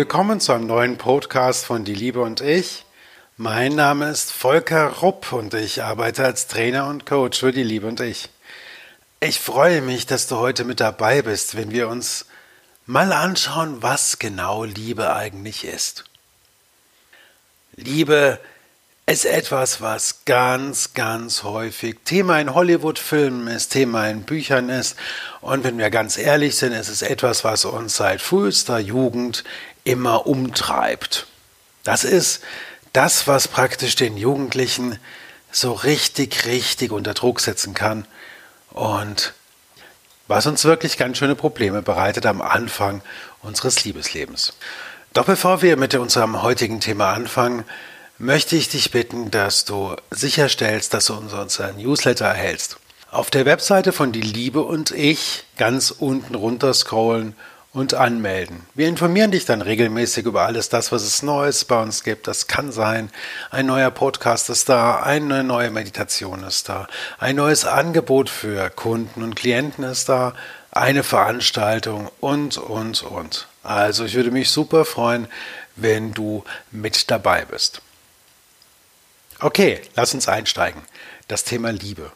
Willkommen zu einem neuen Podcast von Die Liebe und ich. Mein Name ist Volker Rupp und ich arbeite als Trainer und Coach für Die Liebe und ich. Ich freue mich, dass du heute mit dabei bist, wenn wir uns mal anschauen, was genau Liebe eigentlich ist. Liebe ist etwas, was ganz, ganz häufig Thema in Hollywood-Filmen ist, Thema in Büchern ist. Und wenn wir ganz ehrlich sind, ist es etwas, was uns seit frühester Jugend immer umtreibt. Das ist das, was praktisch den Jugendlichen so richtig, richtig unter Druck setzen kann und was uns wirklich ganz schöne Probleme bereitet am Anfang unseres Liebeslebens. Doch bevor wir mit unserem heutigen Thema anfangen, möchte ich dich bitten, dass du sicherstellst, dass du unseren Newsletter erhältst. Auf der Webseite von Die Liebe und ich ganz unten runter scrollen und anmelden. Wir informieren dich dann regelmäßig über alles das, was es Neues bei uns gibt. Das kann sein, ein neuer Podcast ist da, eine neue Meditation ist da, ein neues Angebot für Kunden und Klienten ist da, eine Veranstaltung und, und, und. Also ich würde mich super freuen, wenn du mit dabei bist. Okay, lass uns einsteigen. Das Thema Liebe.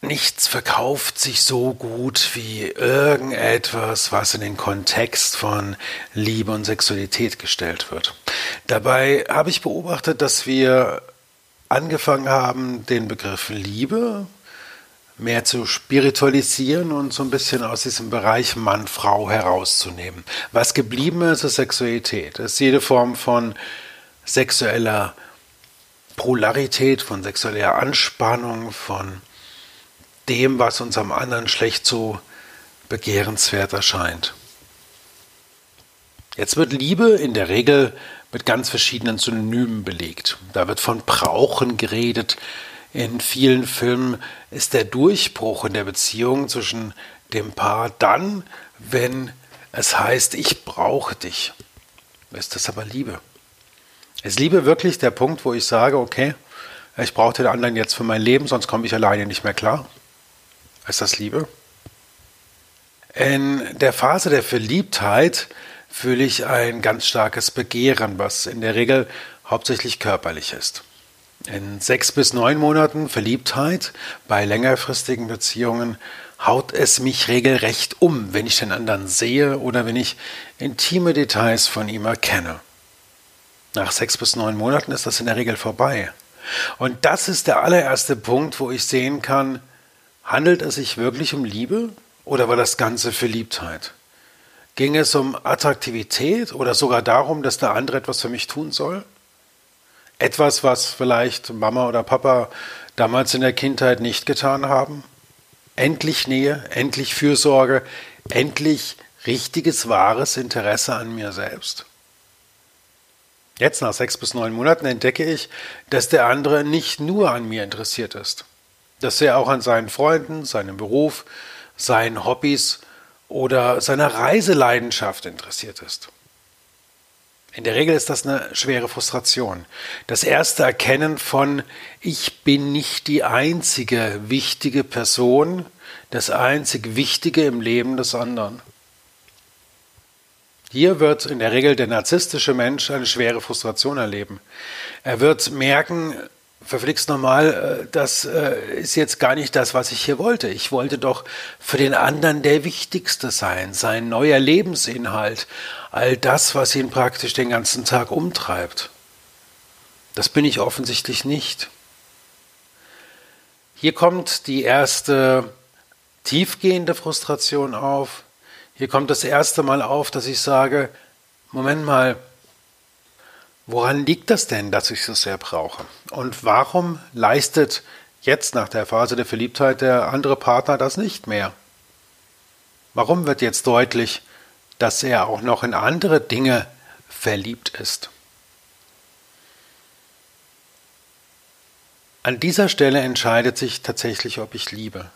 Nichts verkauft sich so gut wie irgendetwas, was in den Kontext von Liebe und Sexualität gestellt wird. Dabei habe ich beobachtet, dass wir angefangen haben, den Begriff Liebe mehr zu spiritualisieren und so ein bisschen aus diesem Bereich Mann-Frau herauszunehmen. Was geblieben ist, ist Sexualität. Es ist jede Form von sexueller Polarität, von sexueller Anspannung, von dem, was uns am anderen schlecht so begehrenswert erscheint. Jetzt wird Liebe in der Regel mit ganz verschiedenen Synonymen belegt. Da wird von Brauchen geredet. In vielen Filmen ist der Durchbruch in der Beziehung zwischen dem Paar dann, wenn es heißt, ich brauche dich. Ist das aber Liebe? Ist Liebe wirklich der Punkt, wo ich sage, okay, ich brauche den anderen jetzt für mein Leben, sonst komme ich alleine nicht mehr klar? Ist das Liebe? In der Phase der Verliebtheit fühle ich ein ganz starkes Begehren, was in der Regel hauptsächlich körperlich ist. In sechs bis neun Monaten Verliebtheit bei längerfristigen Beziehungen haut es mich regelrecht um, wenn ich den anderen sehe oder wenn ich intime Details von ihm erkenne. Nach sechs bis neun Monaten ist das in der Regel vorbei. Und das ist der allererste Punkt, wo ich sehen kann, handelt es sich wirklich um Liebe oder war das Ganze Verliebtheit? Ging es um Attraktivität oder sogar darum, dass der andere etwas für mich tun soll? Etwas, was vielleicht Mama oder Papa damals in der Kindheit nicht getan haben? Endlich Nähe, endlich Fürsorge, endlich richtiges, wahres Interesse an mir selbst? Jetzt nach sechs bis neun Monaten entdecke ich, dass der andere nicht nur an mir interessiert ist, dass er auch an seinen Freunden, seinem Beruf, seinen Hobbys oder seiner Reiseleidenschaft interessiert ist. In der Regel ist das eine schwere Frustration. Das erste Erkennen von ich bin nicht die einzige wichtige Person, das einzig Wichtige im Leben des anderen. Hier wird in der Regel der narzisstische Mensch eine schwere Frustration erleben. Er wird merken, verflixt normal, äh, das äh, ist jetzt gar nicht das, was ich hier wollte. Ich wollte doch für den anderen der Wichtigste sein, sein neuer Lebensinhalt, all das, was ihn praktisch den ganzen Tag umtreibt. Das bin ich offensichtlich nicht. Hier kommt die erste tiefgehende Frustration auf. Hier kommt das erste Mal auf, dass ich sage, Moment mal, woran liegt das denn, dass ich so sehr brauche? Und warum leistet jetzt nach der Phase der Verliebtheit der andere Partner das nicht mehr? Warum wird jetzt deutlich, dass er auch noch in andere Dinge verliebt ist? An dieser Stelle entscheidet sich tatsächlich, ob ich liebe.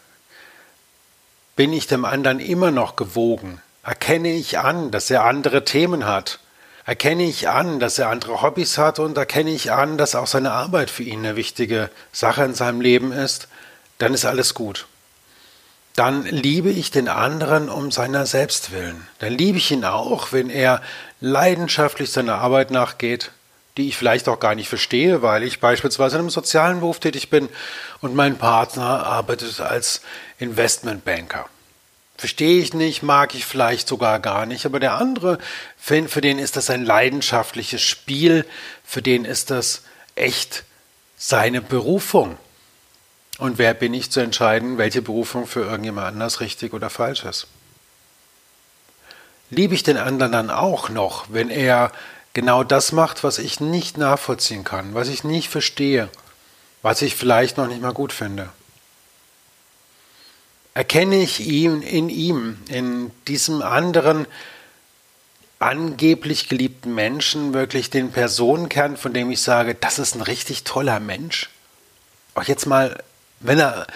Bin ich dem anderen immer noch gewogen? Erkenne ich an, dass er andere Themen hat? Erkenne ich an, dass er andere Hobbys hat und erkenne ich an, dass auch seine Arbeit für ihn eine wichtige Sache in seinem Leben ist, dann ist alles gut. dann liebe ich den anderen um seiner selbst willen. Dann liebe ich ihn auch, wenn er leidenschaftlich seiner Arbeit nachgeht, die ich vielleicht auch gar nicht verstehe, weil ich beispielsweise in einem sozialen Beruf tätig bin und mein Partner arbeitet als Investmentbanker. Verstehe ich nicht, mag ich vielleicht sogar gar nicht, aber der andere, für den ist das ein leidenschaftliches Spiel, für den ist das echt seine Berufung. Und wer bin ich zu entscheiden, welche Berufung für irgendjemand anders richtig oder falsch ist? Liebe ich den anderen dann auch noch, wenn er genau das macht, was ich nicht nachvollziehen kann, was ich nicht verstehe, was ich vielleicht noch nicht mal gut finde? Erkenne ich ihn in ihm, in diesem anderen angeblich geliebten Menschen wirklich den Personenkern, von dem ich sage, das ist ein richtig toller Mensch? Auch jetzt mal, wenn er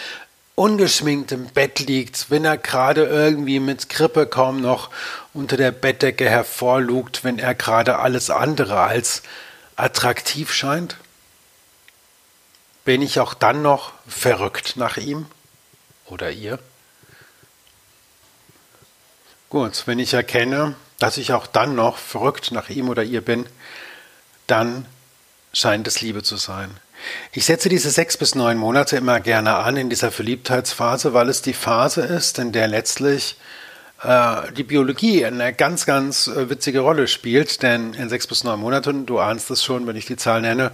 ungeschminkt im Bett liegt, wenn er gerade irgendwie mit Grippe kaum noch unter der Bettdecke hervorlugt, wenn er gerade alles andere als attraktiv scheint? Bin ich auch dann noch verrückt nach ihm oder ihr? Gut, wenn ich erkenne, dass ich auch dann noch verrückt nach ihm oder ihr bin, dann scheint es Liebe zu sein. Ich setze diese sechs bis neun Monate immer gerne an in dieser Verliebtheitsphase, weil es die Phase ist, in der letztlich äh, die Biologie eine ganz, ganz äh, witzige Rolle spielt. Denn in sechs bis neun Monaten, du ahnst es schon, wenn ich die Zahl nenne,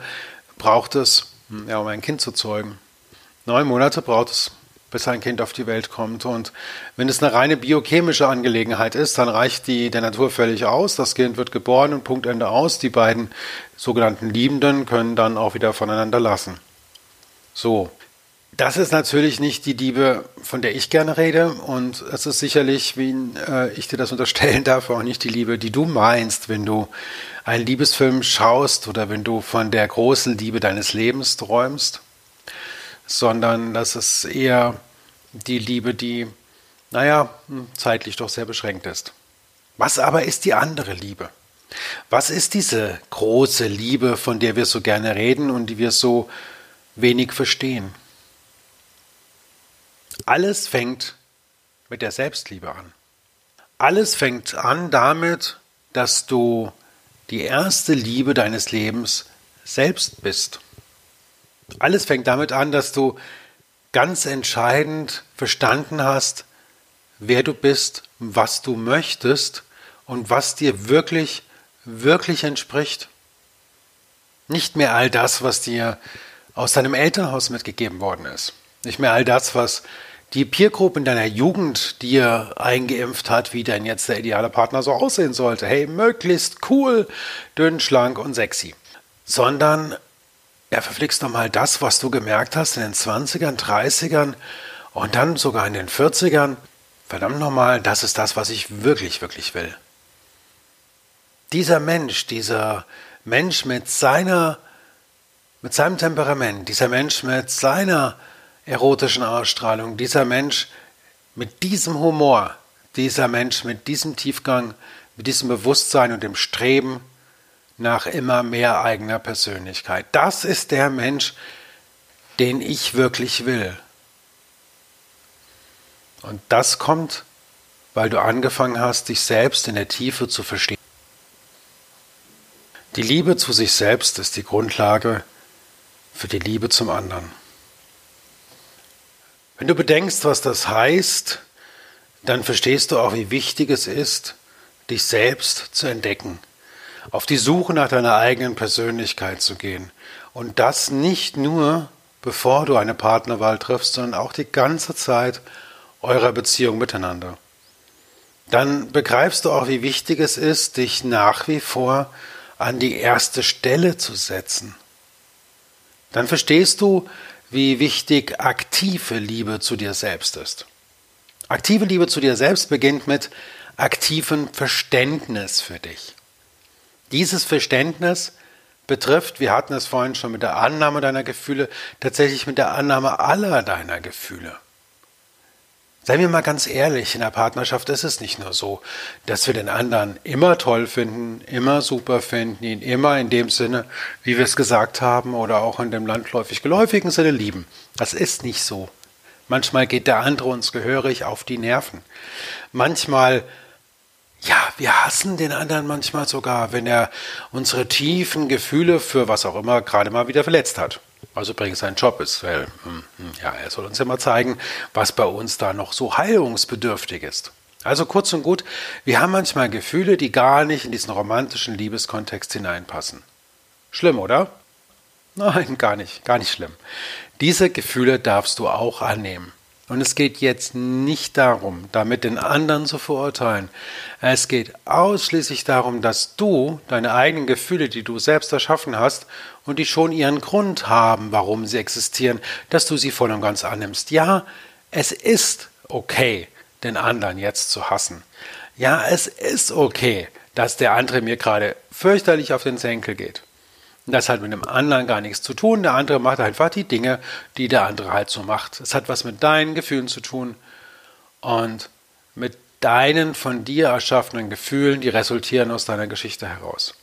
braucht es, hm, ja, um ein Kind zu zeugen. Neun Monate braucht es, bis ein Kind auf die Welt kommt. Und wenn es eine reine biochemische Angelegenheit ist, dann reicht die der Natur völlig aus. Das Kind wird geboren und Punktende aus. Die beiden sogenannten Liebenden können dann auch wieder voneinander lassen. So. Das ist natürlich nicht die Liebe, von der ich gerne rede. Und es ist sicherlich, wie äh, ich dir das unterstellen darf, auch nicht die Liebe, die du meinst, wenn du einen Liebesfilm schaust oder wenn du von der großen Liebe deines Lebens träumst sondern das ist eher die Liebe, die, naja, zeitlich doch sehr beschränkt ist. Was aber ist die andere Liebe? Was ist diese große Liebe, von der wir so gerne reden und die wir so wenig verstehen? Alles fängt mit der Selbstliebe an. Alles fängt an damit, dass du die erste Liebe deines Lebens selbst bist. Alles fängt damit an, dass du ganz entscheidend verstanden hast, wer du bist, was du möchtest und was dir wirklich, wirklich entspricht. Nicht mehr all das, was dir aus deinem Elternhaus mitgegeben worden ist. Nicht mehr all das, was die Peer Group in deiner Jugend dir eingeimpft hat, wie denn jetzt der ideale Partner so aussehen sollte. Hey, möglichst cool, dünn, schlank und sexy. Sondern ja, verflixt doch mal das, was du gemerkt hast in den 20ern, 30ern und dann sogar in den 40ern. Verdammt nochmal, das ist das, was ich wirklich, wirklich will. Dieser Mensch, dieser Mensch mit seiner, mit seinem Temperament, dieser Mensch mit seiner erotischen Ausstrahlung, dieser Mensch mit diesem Humor, dieser Mensch mit diesem Tiefgang, mit diesem Bewusstsein und dem Streben nach immer mehr eigener Persönlichkeit. Das ist der Mensch, den ich wirklich will. Und das kommt, weil du angefangen hast, dich selbst in der Tiefe zu verstehen. Die Liebe zu sich selbst ist die Grundlage für die Liebe zum anderen. Wenn du bedenkst, was das heißt, dann verstehst du auch, wie wichtig es ist, dich selbst zu entdecken auf die Suche nach deiner eigenen Persönlichkeit zu gehen. Und das nicht nur, bevor du eine Partnerwahl triffst, sondern auch die ganze Zeit eurer Beziehung miteinander. Dann begreifst du auch, wie wichtig es ist, dich nach wie vor an die erste Stelle zu setzen. Dann verstehst du, wie wichtig aktive Liebe zu dir selbst ist. Aktive Liebe zu dir selbst beginnt mit aktivem Verständnis für dich. Dieses Verständnis betrifft, wir hatten es vorhin schon mit der Annahme deiner Gefühle, tatsächlich mit der Annahme aller deiner Gefühle. Seien wir mal ganz ehrlich, in der Partnerschaft ist es nicht nur so, dass wir den anderen immer toll finden, immer super finden, ihn immer in dem Sinne, wie wir es gesagt haben, oder auch in dem landläufig geläufigen Sinne lieben. Das ist nicht so. Manchmal geht der andere uns gehörig auf die Nerven. Manchmal, ja, wir hassen den anderen manchmal sogar, wenn er unsere tiefen Gefühle für was auch immer gerade mal wieder verletzt hat. Also übrigens sein Job ist, weil hm, hm, ja, er soll uns ja mal zeigen, was bei uns da noch so heilungsbedürftig ist. Also kurz und gut, wir haben manchmal Gefühle, die gar nicht in diesen romantischen Liebeskontext hineinpassen. Schlimm, oder? Nein, gar nicht, gar nicht schlimm. Diese Gefühle darfst du auch annehmen. Und es geht jetzt nicht darum, damit den anderen zu verurteilen. Es geht ausschließlich darum, dass du deine eigenen Gefühle, die du selbst erschaffen hast und die schon ihren Grund haben, warum sie existieren, dass du sie voll und ganz annimmst. Ja, es ist okay, den anderen jetzt zu hassen. Ja, es ist okay, dass der andere mir gerade fürchterlich auf den Senkel geht. Das hat mit dem anderen gar nichts zu tun. Der andere macht einfach die Dinge, die der andere halt so macht. Es hat was mit deinen Gefühlen zu tun und mit deinen von dir erschaffenen Gefühlen, die resultieren aus deiner Geschichte heraus.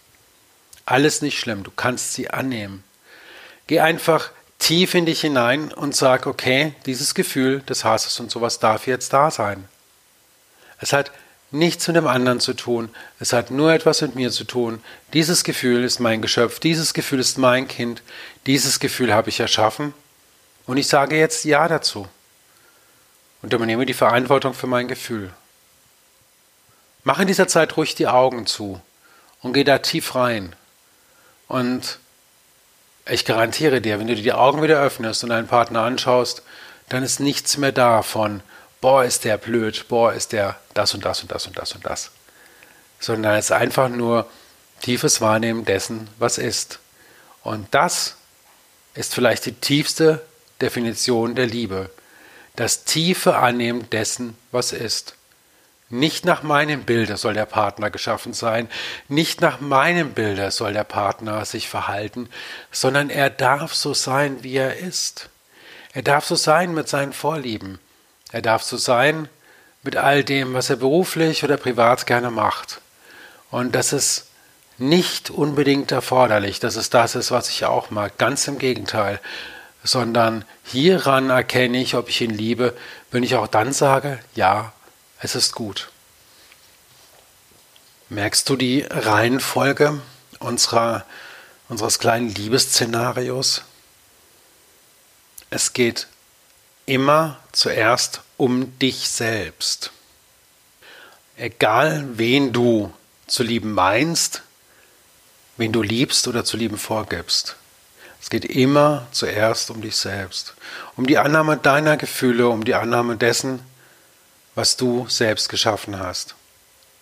Alles nicht schlimm, du kannst sie annehmen. Geh einfach tief in dich hinein und sag, okay, dieses Gefühl des Hasses und sowas darf jetzt da sein. Es hat nichts mit dem anderen zu tun. Es hat nur etwas mit mir zu tun. Dieses Gefühl ist mein Geschöpf, dieses Gefühl ist mein Kind, dieses Gefühl habe ich erschaffen und ich sage jetzt Ja dazu und übernehme die Verantwortung für mein Gefühl. Mach in dieser Zeit ruhig die Augen zu und geh da tief rein. Und ich garantiere dir, wenn du dir die Augen wieder öffnest und deinen Partner anschaust, dann ist nichts mehr da von boah, ist der blöd, boah, ist der das und das und das und das und das. Sondern es ist einfach nur tiefes Wahrnehmen dessen, was ist. Und das ist vielleicht die tiefste Definition der Liebe. Das tiefe Annehmen dessen, was ist. Nicht nach meinem Bilde soll der Partner geschaffen sein, nicht nach meinem Bilde soll der Partner sich verhalten, sondern er darf so sein, wie er ist. Er darf so sein mit seinen Vorlieben. Er darf so sein mit all dem, was er beruflich oder privat gerne macht. Und das ist nicht unbedingt erforderlich, dass es das ist, was ich auch mag. Ganz im Gegenteil. Sondern hieran erkenne ich, ob ich ihn liebe, wenn ich auch dann sage, ja, es ist gut. Merkst du die Reihenfolge unserer, unseres kleinen Liebesszenarios? Es geht immer zuerst um dich selbst. Egal, wen du zu lieben meinst, wen du liebst oder zu lieben vorgibst. Es geht immer zuerst um dich selbst, um die Annahme deiner Gefühle, um die Annahme dessen, was du selbst geschaffen hast.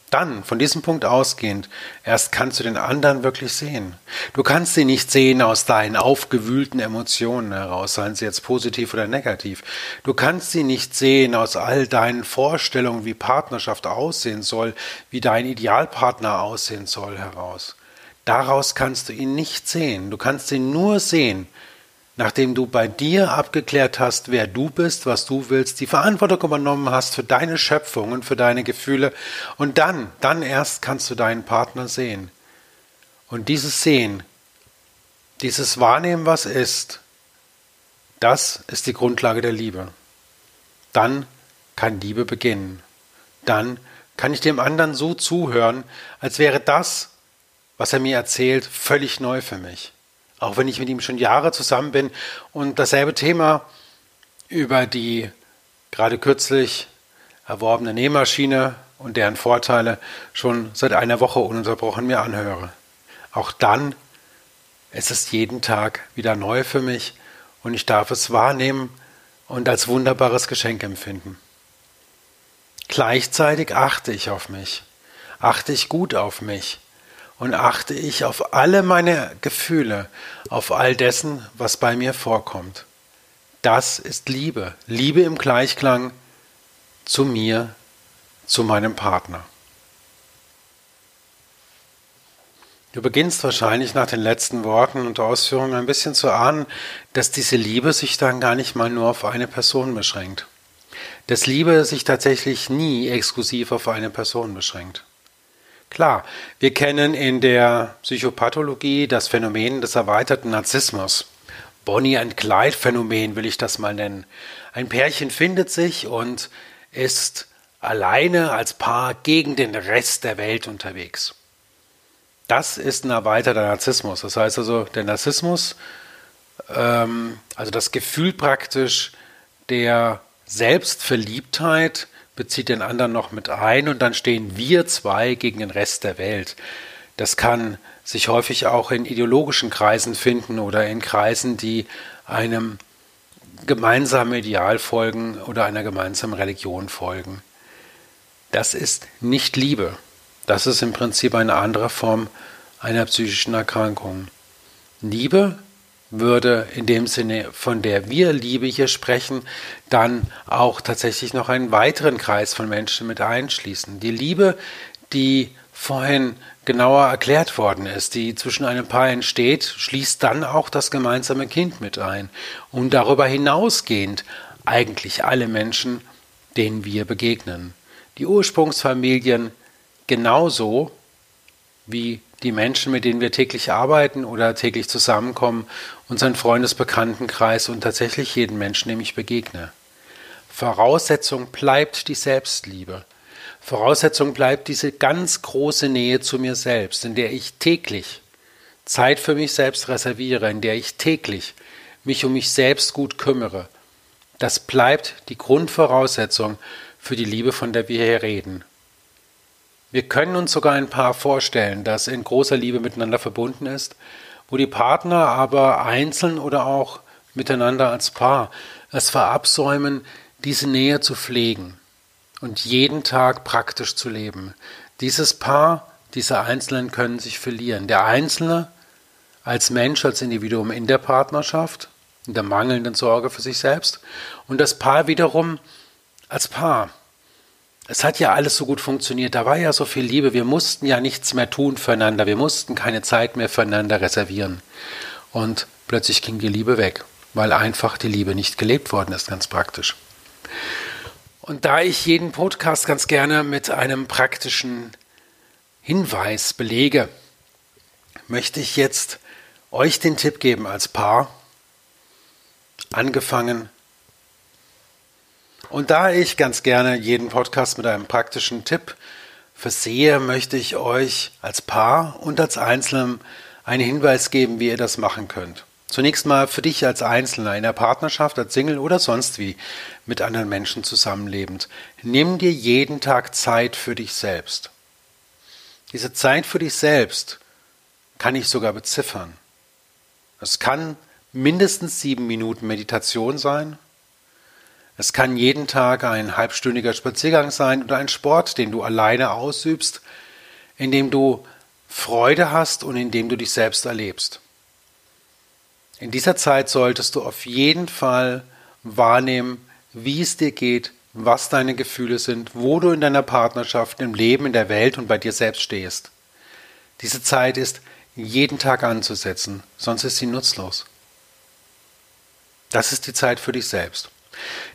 Dann, von diesem Punkt ausgehend, erst kannst du den anderen wirklich sehen. Du kannst sie nicht sehen aus deinen aufgewühlten Emotionen heraus, seien sie jetzt positiv oder negativ. Du kannst sie nicht sehen aus all deinen Vorstellungen, wie Partnerschaft aussehen soll, wie dein Idealpartner aussehen soll, heraus. Daraus kannst du ihn nicht sehen. Du kannst ihn nur sehen, nachdem du bei dir abgeklärt hast, wer du bist, was du willst, die Verantwortung übernommen hast für deine Schöpfung und für deine Gefühle, und dann, dann erst kannst du deinen Partner sehen. Und dieses Sehen, dieses Wahrnehmen, was ist, das ist die Grundlage der Liebe. Dann kann Liebe beginnen. Dann kann ich dem anderen so zuhören, als wäre das, was er mir erzählt, völlig neu für mich auch wenn ich mit ihm schon Jahre zusammen bin und dasselbe Thema über die gerade kürzlich erworbene Nähmaschine und deren Vorteile schon seit einer Woche ununterbrochen mir anhöre. Auch dann ist es jeden Tag wieder neu für mich und ich darf es wahrnehmen und als wunderbares Geschenk empfinden. Gleichzeitig achte ich auf mich, achte ich gut auf mich und achte ich auf alle meine Gefühle, auf all dessen, was bei mir vorkommt. Das ist Liebe. Liebe im Gleichklang zu mir, zu meinem Partner. Du beginnst wahrscheinlich nach den letzten Worten und Ausführungen ein bisschen zu ahnen, dass diese Liebe sich dann gar nicht mal nur auf eine Person beschränkt. Dass Liebe sich tatsächlich nie exklusiv auf eine Person beschränkt. Klar, wir kennen in der Psychopathologie das Phänomen des erweiterten Narzissmus, Bonnie and Clyde Phänomen will ich das mal nennen. Ein Pärchen findet sich und ist alleine als Paar gegen den Rest der Welt unterwegs. Das ist ein erweiterter Narzissmus. Das heißt also, der Narzissmus, ähm, also das Gefühl praktisch der Selbstverliebtheit, bezieht den anderen noch mit ein und dann stehen wir zwei gegen den Rest der Welt. Das kann sich häufig auch in ideologischen Kreisen finden oder in Kreisen, die einem gemeinsamen Ideal folgen oder einer gemeinsamen Religion folgen. Das ist nicht Liebe. Das ist im Prinzip eine andere Form einer psychischen Erkrankung. Liebe würde in dem Sinne, von der wir Liebe hier sprechen, dann auch tatsächlich noch einen weiteren Kreis von Menschen mit einschließen. Die Liebe, die vorhin genauer erklärt worden ist, die zwischen einem Paar entsteht, schließt dann auch das gemeinsame Kind mit ein. Und darüber hinausgehend eigentlich alle Menschen, denen wir begegnen. Die Ursprungsfamilien genauso wie die Menschen, mit denen wir täglich arbeiten oder täglich zusammenkommen, unseren Freundesbekanntenkreis und tatsächlich jeden Menschen, dem ich begegne. Voraussetzung bleibt die Selbstliebe. Voraussetzung bleibt diese ganz große Nähe zu mir selbst, in der ich täglich Zeit für mich selbst reserviere, in der ich täglich mich um mich selbst gut kümmere. Das bleibt die Grundvoraussetzung für die Liebe, von der wir hier reden. Wir können uns sogar ein Paar vorstellen, das in großer Liebe miteinander verbunden ist, wo die Partner aber einzeln oder auch miteinander als Paar es verabsäumen, diese Nähe zu pflegen und jeden Tag praktisch zu leben. Dieses Paar, diese Einzelnen können sich verlieren. Der Einzelne als Mensch, als Individuum in der Partnerschaft, in der mangelnden Sorge für sich selbst und das Paar wiederum als Paar es hat ja alles so gut funktioniert, da war ja so viel Liebe, wir mussten ja nichts mehr tun füreinander, wir mussten keine Zeit mehr füreinander reservieren. Und plötzlich ging die Liebe weg, weil einfach die Liebe nicht gelebt worden ist, ganz praktisch. Und da ich jeden Podcast ganz gerne mit einem praktischen Hinweis belege, möchte ich jetzt euch den Tipp geben als Paar, angefangen und da ich ganz gerne jeden Podcast mit einem praktischen Tipp versehe, möchte ich euch als Paar und als Einzelnen einen Hinweis geben, wie ihr das machen könnt. Zunächst mal für dich als Einzelner in der Partnerschaft, als Single oder sonst wie mit anderen Menschen zusammenlebend. Nimm dir jeden Tag Zeit für dich selbst. Diese Zeit für dich selbst kann ich sogar beziffern. Es kann mindestens sieben Minuten Meditation sein, es kann jeden Tag ein halbstündiger Spaziergang sein oder ein Sport, den du alleine ausübst, in dem du Freude hast und in dem du dich selbst erlebst. In dieser Zeit solltest du auf jeden Fall wahrnehmen, wie es dir geht, was deine Gefühle sind, wo du in deiner Partnerschaft, im Leben, in der Welt und bei dir selbst stehst. Diese Zeit ist jeden Tag anzusetzen, sonst ist sie nutzlos. Das ist die Zeit für dich selbst.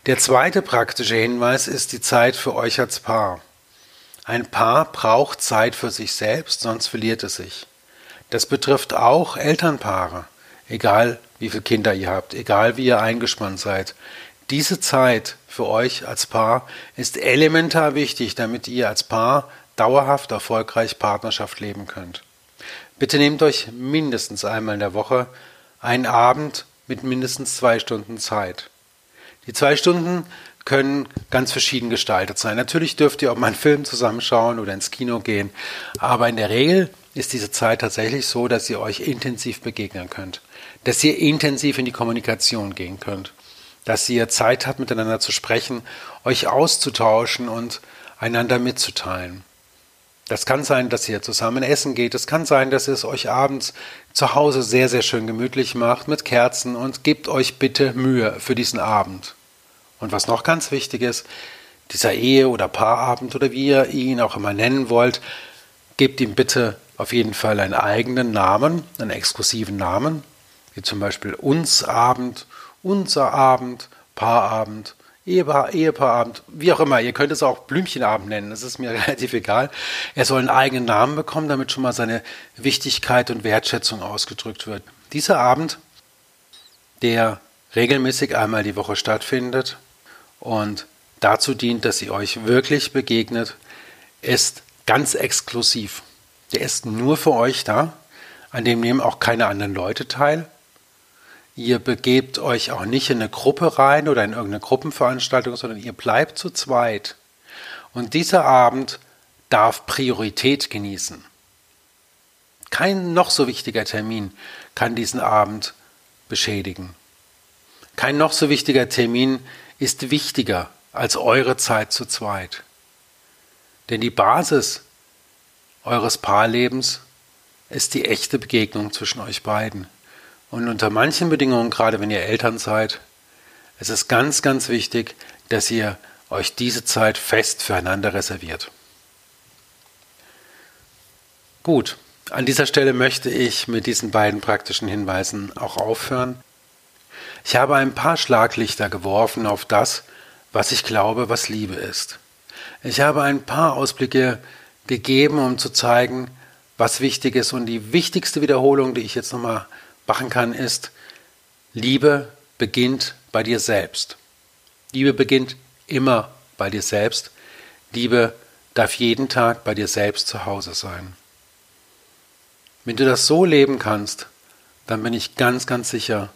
Der zweite praktische Hinweis ist die Zeit für euch als Paar. Ein Paar braucht Zeit für sich selbst, sonst verliert es sich. Das betrifft auch Elternpaare, egal wie viele Kinder ihr habt, egal wie ihr eingespannt seid. Diese Zeit für euch als Paar ist elementar wichtig, damit ihr als Paar dauerhaft erfolgreich Partnerschaft leben könnt. Bitte nehmt euch mindestens einmal in der Woche einen Abend mit mindestens zwei Stunden Zeit. Die zwei Stunden können ganz verschieden gestaltet sein. Natürlich dürft ihr auch mal einen Film zusammenschauen oder ins Kino gehen, aber in der Regel ist diese Zeit tatsächlich so, dass ihr euch intensiv begegnen könnt, dass ihr intensiv in die Kommunikation gehen könnt, dass ihr Zeit habt, miteinander zu sprechen, euch auszutauschen und einander mitzuteilen. Das kann sein, dass ihr zusammen essen geht. Es kann sein, dass ihr es euch abends zu Hause sehr, sehr schön gemütlich macht mit Kerzen und gebt euch bitte Mühe für diesen Abend. Und was noch ganz wichtig ist, dieser Ehe- oder Paarabend oder wie ihr ihn auch immer nennen wollt, gebt ihm bitte auf jeden Fall einen eigenen Namen, einen exklusiven Namen, wie zum Beispiel uns Abend, unser Abend, Paarabend Ehepaar, Ehepaarabend, wie auch immer. Ihr könnt es auch Blümchenabend nennen, das ist mir relativ egal. Er soll einen eigenen Namen bekommen, damit schon mal seine Wichtigkeit und Wertschätzung ausgedrückt wird. Dieser Abend der regelmäßig einmal die Woche stattfindet und dazu dient, dass ihr euch wirklich begegnet, ist ganz exklusiv. Der ist nur für euch da. An dem nehmen auch keine anderen Leute teil. Ihr begebt euch auch nicht in eine Gruppe rein oder in irgendeine Gruppenveranstaltung, sondern ihr bleibt zu zweit. Und dieser Abend darf Priorität genießen. Kein noch so wichtiger Termin kann diesen Abend beschädigen. Kein noch so wichtiger Termin ist wichtiger als eure Zeit zu zweit. Denn die Basis eures Paarlebens ist die echte Begegnung zwischen euch beiden. Und unter manchen Bedingungen, gerade wenn ihr Eltern seid, ist es ganz, ganz wichtig, dass ihr euch diese Zeit fest füreinander reserviert. Gut, an dieser Stelle möchte ich mit diesen beiden praktischen Hinweisen auch aufhören. Ich habe ein paar Schlaglichter geworfen auf das, was ich glaube, was Liebe ist. Ich habe ein paar Ausblicke gegeben, um zu zeigen, was wichtig ist. Und die wichtigste Wiederholung, die ich jetzt nochmal machen kann, ist, Liebe beginnt bei dir selbst. Liebe beginnt immer bei dir selbst. Liebe darf jeden Tag bei dir selbst zu Hause sein. Wenn du das so leben kannst, dann bin ich ganz, ganz sicher,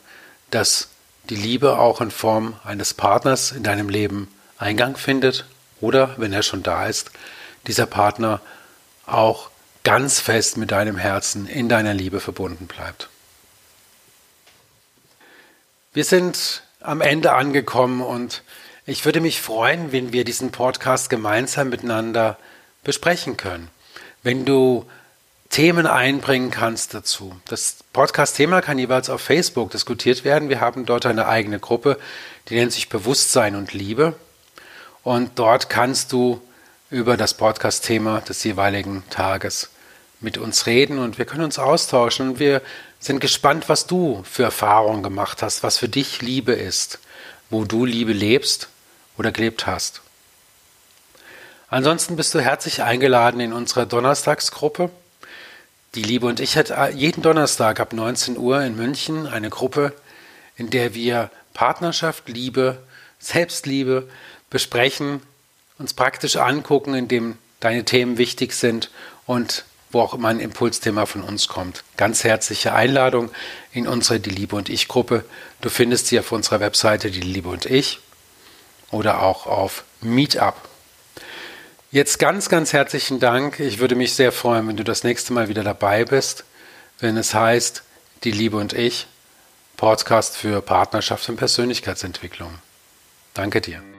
dass die Liebe auch in Form eines Partners in deinem Leben Eingang findet oder, wenn er schon da ist, dieser Partner auch ganz fest mit deinem Herzen in deiner Liebe verbunden bleibt. Wir sind am Ende angekommen und ich würde mich freuen, wenn wir diesen Podcast gemeinsam miteinander besprechen können. Wenn du Themen einbringen kannst dazu. Das Podcast-Thema kann jeweils auf Facebook diskutiert werden. Wir haben dort eine eigene Gruppe, die nennt sich Bewusstsein und Liebe. Und dort kannst du über das Podcast-Thema des jeweiligen Tages mit uns reden und wir können uns austauschen. Wir sind gespannt, was du für Erfahrungen gemacht hast, was für dich Liebe ist, wo du Liebe lebst oder gelebt hast. Ansonsten bist du herzlich eingeladen in unsere Donnerstagsgruppe. Die Liebe und ich hat jeden Donnerstag ab 19 Uhr in München eine Gruppe, in der wir Partnerschaft, Liebe, Selbstliebe besprechen, uns praktisch angucken, in dem deine Themen wichtig sind und wo auch immer ein Impulsthema von uns kommt. Ganz herzliche Einladung in unsere Die Liebe und Ich Gruppe. Du findest sie auf unserer Webseite Die Liebe und Ich oder auch auf Meetup. Jetzt ganz, ganz herzlichen Dank. Ich würde mich sehr freuen, wenn du das nächste Mal wieder dabei bist, wenn es heißt Die Liebe und ich, Podcast für Partnerschaft und Persönlichkeitsentwicklung. Danke dir.